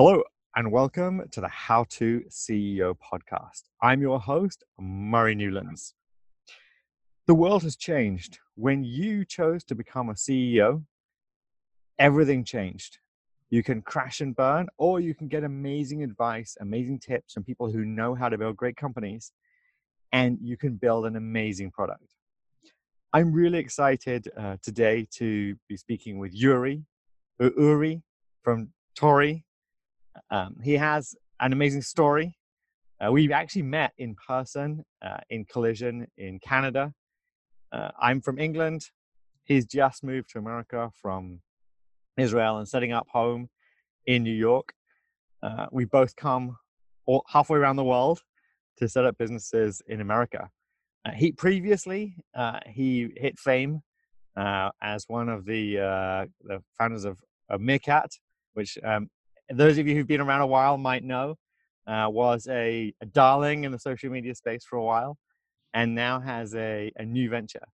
Hello, and welcome to the How to CEO podcast. I'm your host, Murray Newlands. The world has changed. When you chose to become a CEO, everything changed. You can crash and burn, or you can get amazing advice, amazing tips from people who know how to build great companies, and you can build an amazing product. I'm really excited uh, today to be speaking with Yuri, Uri from Torii um, he has an amazing story. Uh, we actually met in person uh, in Collision in Canada. Uh, I'm from England. He's just moved to America from Israel and setting up home in New York. Uh, we both come all, halfway around the world to set up businesses in America. Uh, he previously uh, he hit fame as one of the the founders of, of Meerkat, which um, those of you who've been around a while might know, uh, was a, a, darling in the social media space for a while, and now has a, a new venture.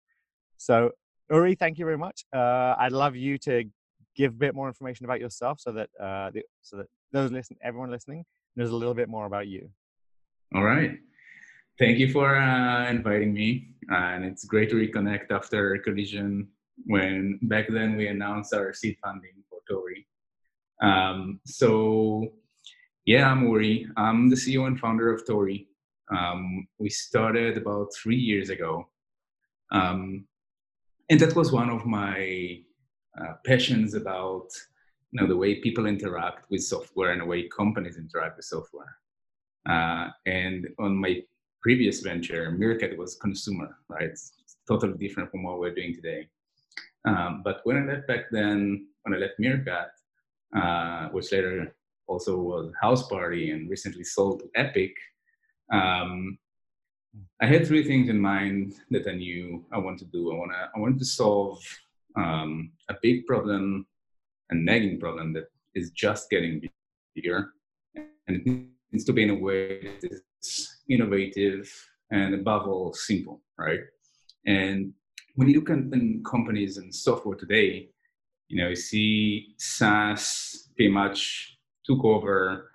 So, Uri, thank you very much. Uh, I'd love you to give a bit more information about yourself, so that uh, the, so that those listen, everyone listening, knows a little bit more about you. All right. Thank you for uh, inviting me, and it's great to reconnect after collision. When back then we announced our seed funding for Torii, um, so, yeah, I'm Uri. I'm the CEO and founder of Torii. Um, we started about three years ago. Um, and that was one of my uh, passions about you know, the way people interact with software and the way companies interact with software. Uh, and on my previous venture, Meerkat was consumer, right? It's totally different from what we're doing today. Um, but when I left back then, when I left Meerkat, uh, which later also was Houseparty and recently sold to Epic. Um, I had three things in mind that I knew I wanted to do. I want to I wanted to solve um, a big problem, a nagging problem that is just getting bigger, and it needs to be in a way that is innovative and above all simple, right? And when you look at companies and software today, you know, you see SaaS pretty much took over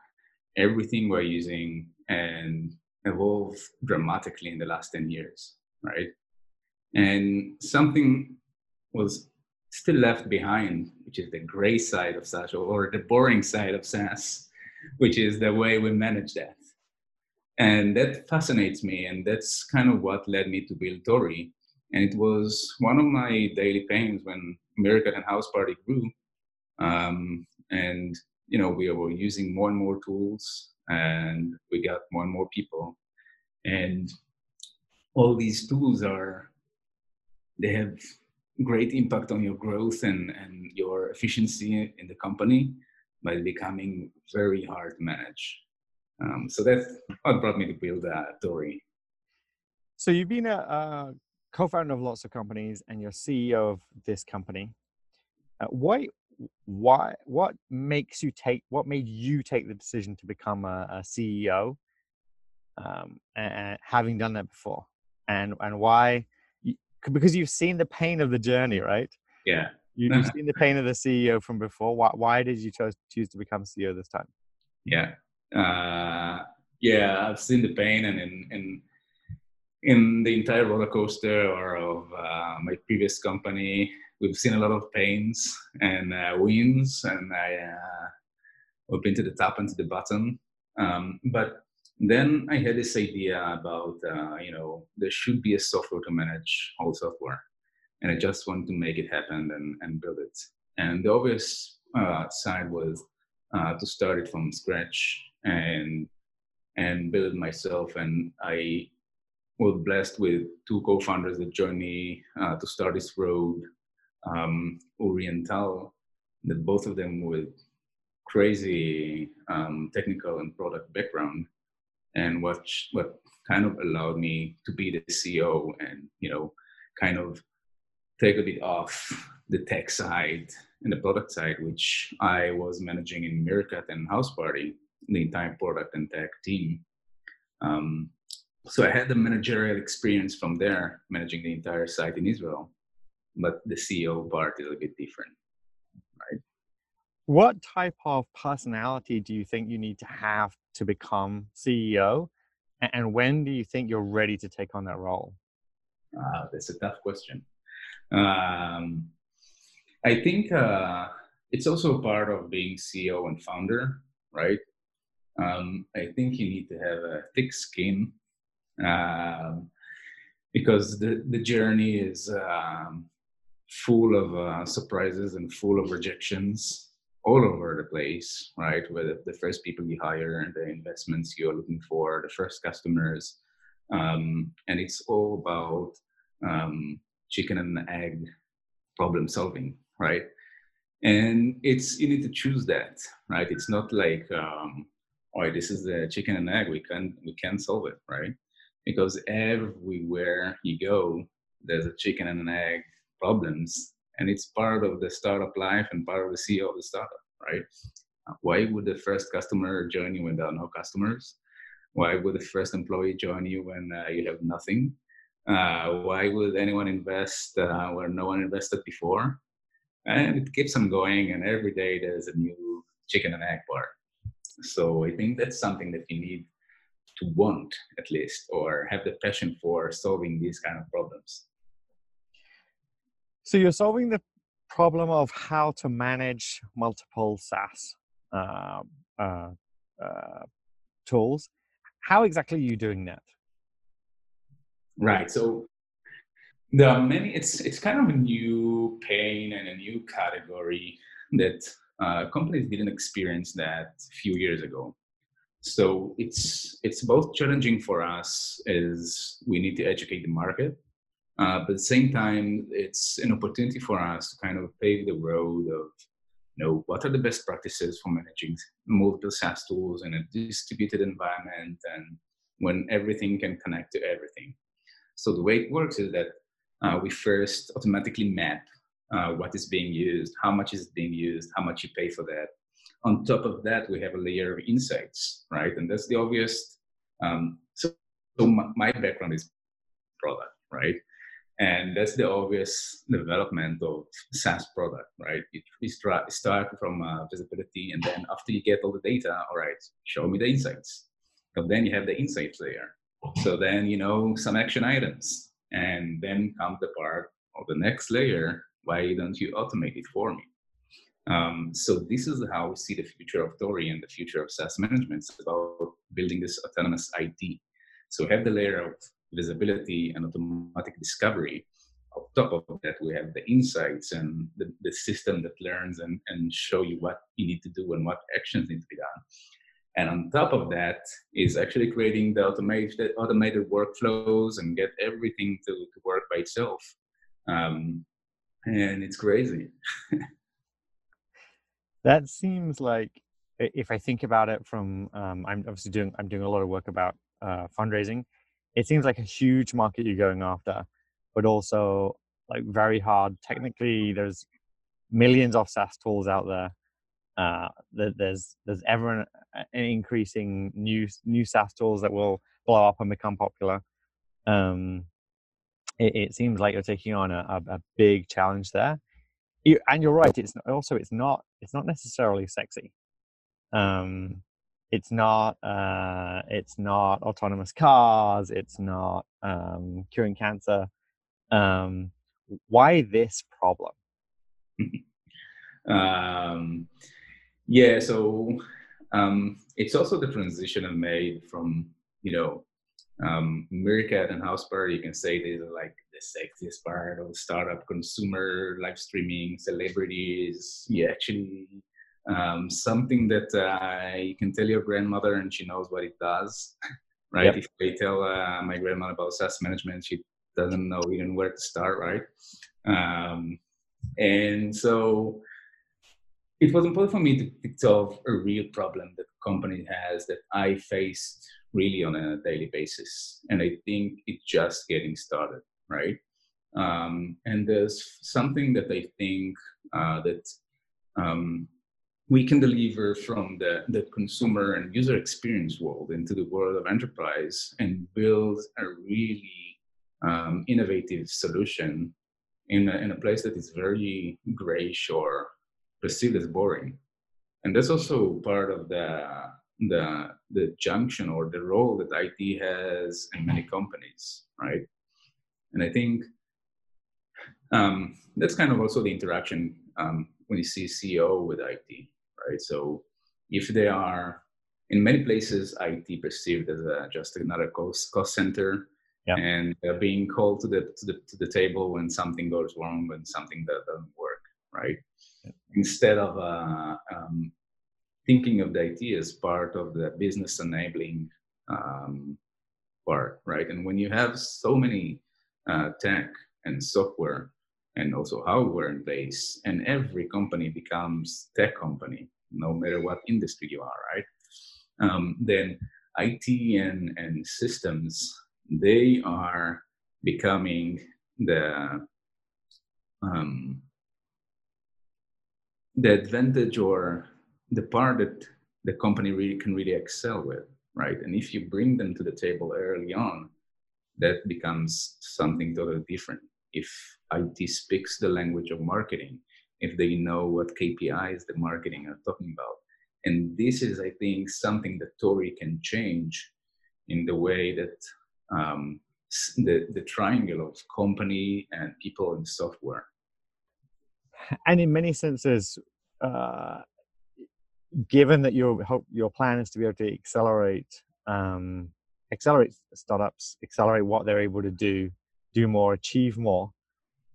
everything we're using and evolved dramatically in the last 10 years, right? And something was still left behind, which is the gray side of SaaS or the boring side of SaaS, which is the way we manage that. And that fascinates me. And that's kind of what led me to build Torii. And it was one of my daily pains when And Houseparty grew. Um, and, you know, we were using more and more tools and we got more and more people. And all these tools are, they have great impact on your growth and, and your efficiency in the company, but becoming very hard to manage. Um, so that's what brought me to build uh, Torii. So you've been a, a co-founder of lots of companies and you're CEO of this company. Uh, why, why, what makes you take? What made you take the decision to become a, a CEO, um, and having done that before, and and why? Because you've seen the pain of the journey, right? Yeah. You, have seen the pain of the CEO from before. Why, why did you choose choose to become CEO this time? Yeah. Uh, yeah, I've seen the pain, and in, in in the entire roller coaster or of uh, my previous company, we've seen a lot of pains and uh, wins, and I uh, we've been to the top and to the bottom. Um, but then I had this idea about uh, you know there should be a software to manage all software, and I just wanted to make it happen and, and build it. And the obvious uh, side was uh, to start it from scratch and and build it myself. And I was blessed with two co-founders that joined me uh, to start this road, um, Uri and Tal, that both of them with crazy um, technical and product background, and what what kind of allowed me to be the CEO and you know kind of take a bit off the tech side and the product side, which I was managing in Meerkat and Houseparty, the entire product and tech team. Um, so I had the managerial experience from there, managing the entire site in Israel, but the CEO part is a bit different, right? what type of personality do you think you need to have to become CEO? And when do you think you're ready to take on that role? Uh, that's a tough question. Um, I think uh, it's also part of being CEO and founder, right? Um, I think you need to have a thick skin um, because the, the journey is um, full of uh, surprises and full of rejections all over the place, right? Whether the first people you hire, and the investments you're looking for, the first customers, um, and it's all about um, chicken and egg problem solving, right? And it's you need to choose that, right? It's not like, um, oh, this is the chicken and egg. We can we can solve it, right? Because everywhere you go, there's a chicken and an egg problems and it's part of the startup life and part of the CEO of the startup, right? Why would the first customer join you when there are no customers? Why would the first employee join you when uh, you have nothing? Uh, why would anyone invest uh, where no one invested before? And it keeps on going, and every day there's a new chicken and egg part. So I think that's something that you need to want at least, or have the passion for solving these kind of problems. So you're solving the problem of how to manage multiple SaaS uh, uh, uh, tools. How exactly are you doing that? Right. So there are many. It's it's kind of a new pain and a new category that uh, companies didn't experience that a few years ago. So it's it's both challenging for us as we need to educate the market uh, but at the same time, it's an opportunity for us to kind of pave the road of, you know, what are the best practices for managing multiple SaaS tools in a distributed environment and when everything can connect to everything. So the way it works is that uh, we first automatically map uh, what is being used, how much is being used, how much you pay for that. On top of that, we have a layer of insights, right? And that's the obvious. Um, so, so my, my background is product, right? And that's the obvious development of SaaS product, right? It, you start from uh, visibility, and then after you get all the data, all right, show me the insights. So then you have the insights layer. So then you know some action items, and then comes the part of the next layer. Why don't you automate it for me? Um, so this is how we see the future of Torii and the future of SaaS management. It's about building this autonomous IT. So have the layer of visibility and automatic discovery. On top of that, we have the insights and the, the system that learns and, and show you what you need to do and what actions need to be done. And on top of that is actually creating the automated automated workflows and get everything to, to work by itself. Um, and it's crazy. that seems like if I think about it from um, I'm obviously doing I'm doing a lot of work about uh, fundraising it seems like a huge market you're going after, but also like very hard. Technically, there's millions of SaaS tools out there. Uh, there's there's ever an, an, increasing new new SaaS tools that will blow up and become popular. Um, it, it seems like you're taking on a, a, big challenge there. You, and you're right. It's also it's not it's not necessarily sexy. Um, it's not uh, it's not autonomous cars it's not um, curing cancer um, why this problem um, yeah so um, it's also the transition i made from you know um, Meerkat and Houseparty, you can say these are like the sexiest part of startup consumer live streaming, celebrities. You actually um, something that uh, you can tell your grandmother and she knows what it does, right? Yep. If I tell uh, my grandmother about SaaS management, she doesn't know even where to start, right? Um, and so it was important for me to solve a real problem that the company has that I faced really on a daily basis. And I think it's just getting started, right? Um, and there's something that I think uh, that um, we can deliver from the, the consumer and user experience world into the world of enterprise and build a really um, innovative solution in a, in a place that is very grayish or perceived as boring, and that's also part of the the the junction or the role that IT has in many companies, right? And I think um, that's kind of also the interaction um, when you see CEO with IT, right? So if they are in many places, IT perceived as a, just another cost cost center, yeah. and they're being called to the, to the to the table when something goes wrong, when something that doesn't work, right? Instead of uh, um, thinking of the IT as part of the business enabling um, part, right? And when you have so many uh, tech and software and also hardware in place, and every company becomes tech company, no matter what industry you are, right? Um, then IT and, and systems, they are becoming the um, the advantage or the part that the company really can really excel with, right? And if you bring them to the table early on, that becomes something totally different. If IT speaks the language of marketing, if they know what KPIs the marketing are talking about. And this is, I think, something that Torii can change in the way that um, the, the triangle of company and people and software. And in many senses, uh, given that your hope, your plan is to be able to accelerate um, accelerate startups, accelerate what they're able to do, do more, achieve more,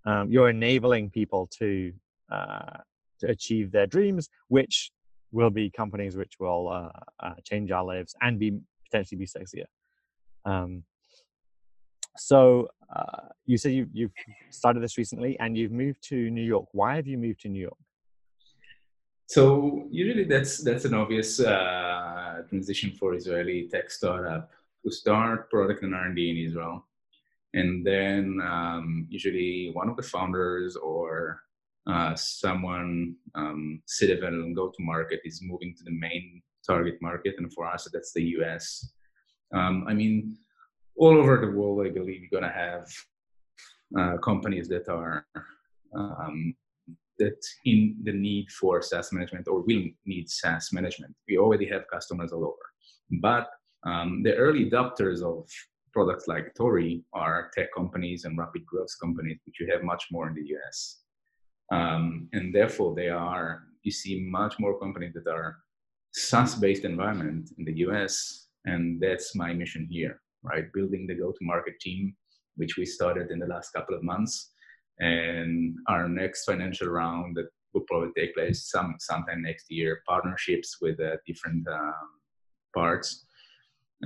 um, you're enabling people to uh, to achieve their dreams, which will be companies which will uh, uh, change our lives and be potentially be sexier. Um, so uh, you said you, you've started this recently and you've moved to New York. Why have you moved to New York? So usually that's that's an obvious uh, transition for Israeli tech startup to start product and R&D in Israel, and then um, usually one of the founders or uh, someone um, C-level and go to market is moving to the main target market, and for us that's the US. Um, I mean, all over the world, I believe you're gonna have uh, companies that are um, that in the need for SaaS management or will need SaaS management. We already have customers all over, but um, the early adopters of products like Torii are tech companies and rapid growth companies, which you have much more in the US. Um, and therefore, they are, you see much more companies that are SaaS based environment in the US. And that's my mission here, right? Building the go to market team, which we started in the last couple of months and our next financial round that will probably take place some sometime next year partnerships with uh, different um, parts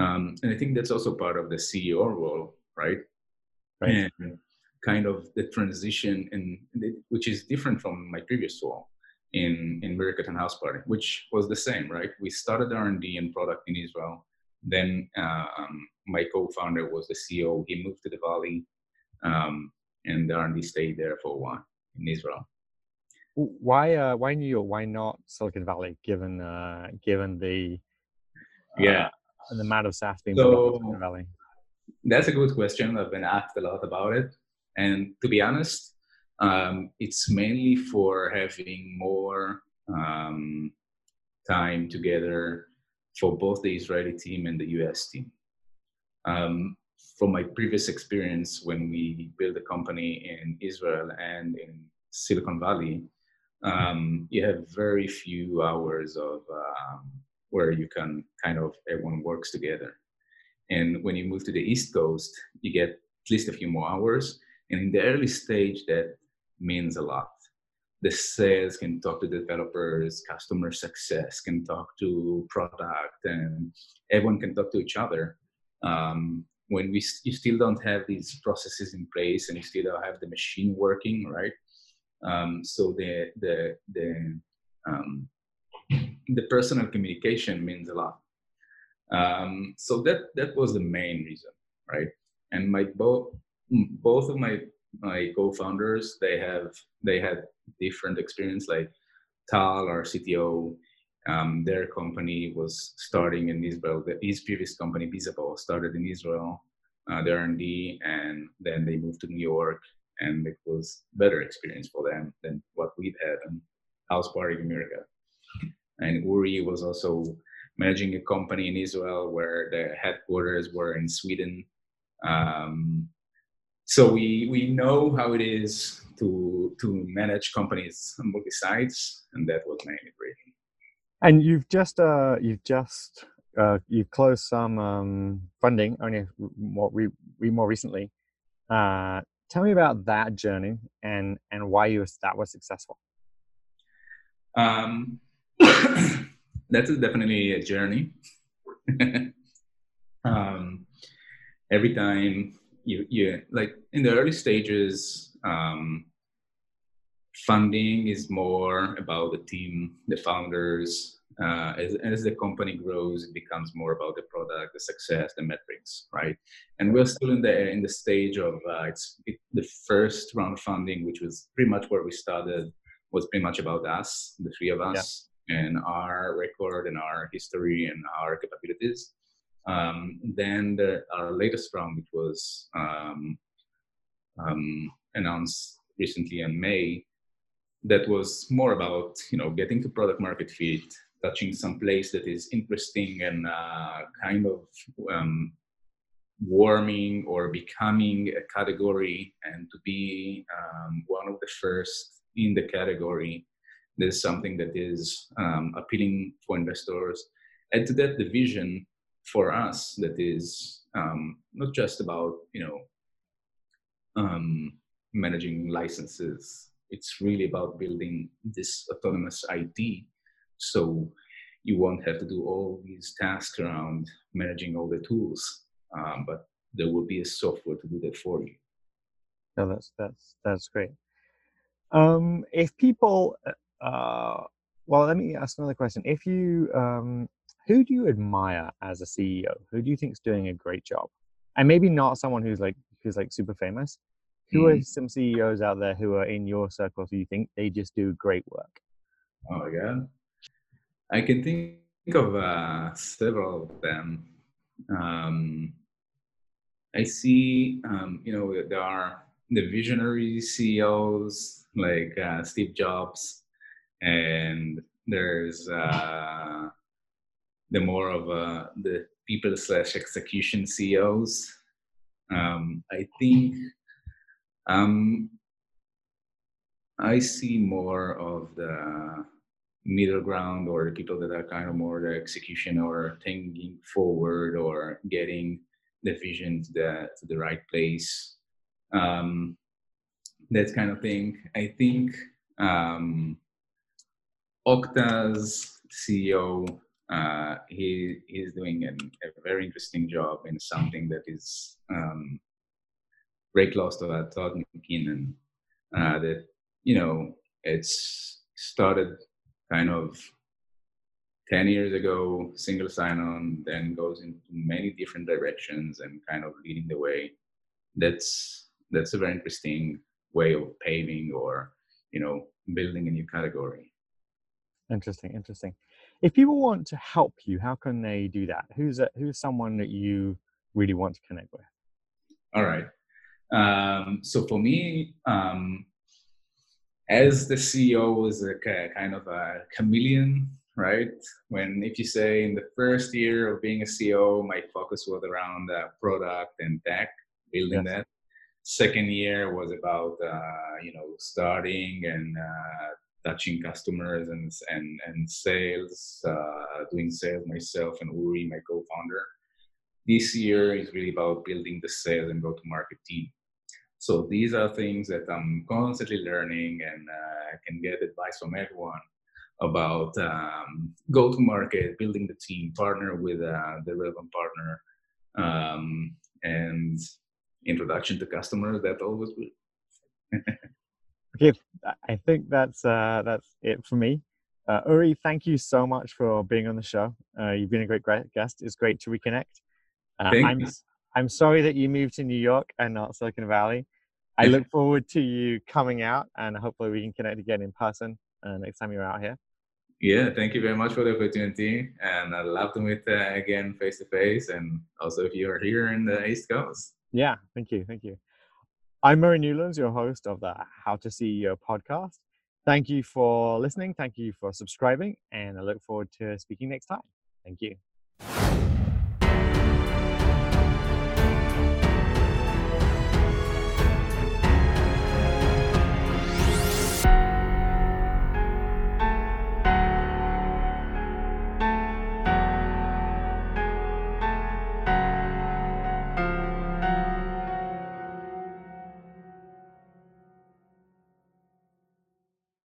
um, and i think that's also part of the ceo role right right and kind of the transition in which is different from my previous role in in and Houseparty, which was the same, right? We started R&D and product in Israel. Then um, my co-founder was the CEO. He moved to the Valley, um, and R&D stayed there for a while in Israel. Why, uh, why New York? Why not Silicon Valley? Given, uh, given the uh, yeah, the amount of SaaS being so, in Silicon Valley. That's a good question. I've been asked a lot about it, and to be honest, um, it's mainly for having more um, time together for both the Israeli team and the US team. Um, from my previous experience when we built a company in Israel and in Silicon Valley, um, you have very few hours of um, where you can kind of everyone works together. And when you move to the East Coast, you get at least a few more hours. And in the early stage, that means a lot. The sales can talk to developers, customer success can talk to product, and everyone can talk to each other. Um, when we you still don't have these processes in place and you still don't have the machine working right? Um, so the the the um, the personal communication means a lot. Um, so that that was the main reason right? And my both both of my my co-founders they have they had different experience like tal our cto um, their company was starting in Israel. His previous company, Bizzabo, started in Israel, uh, the R&D, and then they moved to New York, and it was better experience for them than what we've had in Houseparty America. and Uri was also managing a company in Israel where the headquarters were in Sweden. Um, so we we know how it is to to manage companies on multi sites, and that was mainly great. And you've just uh, you've just uh, you've closed some um, funding only more we, we more recently. Uh, tell me about that journey and and why you that was successful. Um, that is definitely a journey. um, every time you you like in the early stages, um, funding is more about the team, the founders. Uh, as, as the company grows, it becomes more about the product, the success, the metrics, right? And we're still in the in the stage of uh, it's it, the first round of funding, which was pretty much where we started, was pretty much about us, the three of us, yeah. and our record and our history and our capabilities. Um, then the, our latest round, which was um, um, announced recently in May, that was more about you know getting to product market fit, touching some place that is interesting and uh, kind of um, warming or becoming a category, and to be um, one of the first in the category. This is something that is um, appealing for investors. Add to that the vision for us that is um, not just about you know um, managing licenses it's really about building this autonomous IT. So you won't have to do all these tasks around managing all the tools, um, but there will be a software to do that for you. No, that's that's that's great. Um, if people, uh, well, let me ask another question. If you, um, who do you admire as a CEO? Who do you think is doing a great job? And maybe not someone who's like who's like super famous, who mm. are some CEOs out there who are in your circle who you think they just do great work? Oh my god, I can think of uh, several of them. Um, I see, um, you know, there are the visionary CEOs like uh, Steve Jobs, and there's uh, the more of uh, the people slash execution CEOs. Um, I think um, I see more of the middle ground or people that are kind of more the execution or thinking forward or getting the vision to the to the right place. Um, that kind of thing. I think um, CEO uh, he is doing an, a very interesting job in something that is um, close to that Todd McKinnon. Uh, that you know, it's started kind of 10 years ago, single sign-on, then goes into many different directions and kind of leading the way. That's that's a very interesting way of paving or you know building a new category. Interesting, interesting. If people want to help you, how can they do that? Who's a, who's someone that you really want to connect with? All right. Um, so for me, um, as the CEO is a kind of a chameleon, right? When if you say in the first year of being a CEO, my focus was around uh, product and tech, building yes. that. Second year was about uh, you know starting and uh, touching customers and and and sales, uh, doing sales myself and Uri, my co-founder. This year is really about building the sales and go-to-market team. So these are things that I'm constantly learning and uh, I can get advice from everyone about um, go to market, building the team, partner with uh, the relevant partner, um, and introduction to customers. That always good. okay, I think that's uh, that's it for me. Uh, Uri, thank you so much for being on the show. Uh, you've been a great, great guest. It's great to reconnect. Uh, I'm, I'm sorry that you moved to New York and not Silicon Valley. I look forward to you coming out and hopefully we can connect again in person uh, next time you're out here. Yeah, thank you very much for the opportunity. And I'd love to meet uh, again face to face. And also, if you are here in the East Coast. Yeah, thank you. Thank you. I'm Murray Newlands, your host of the How to CEO podcast. Thank you for listening. Thank you for subscribing. And I look forward to speaking next time. Thank you.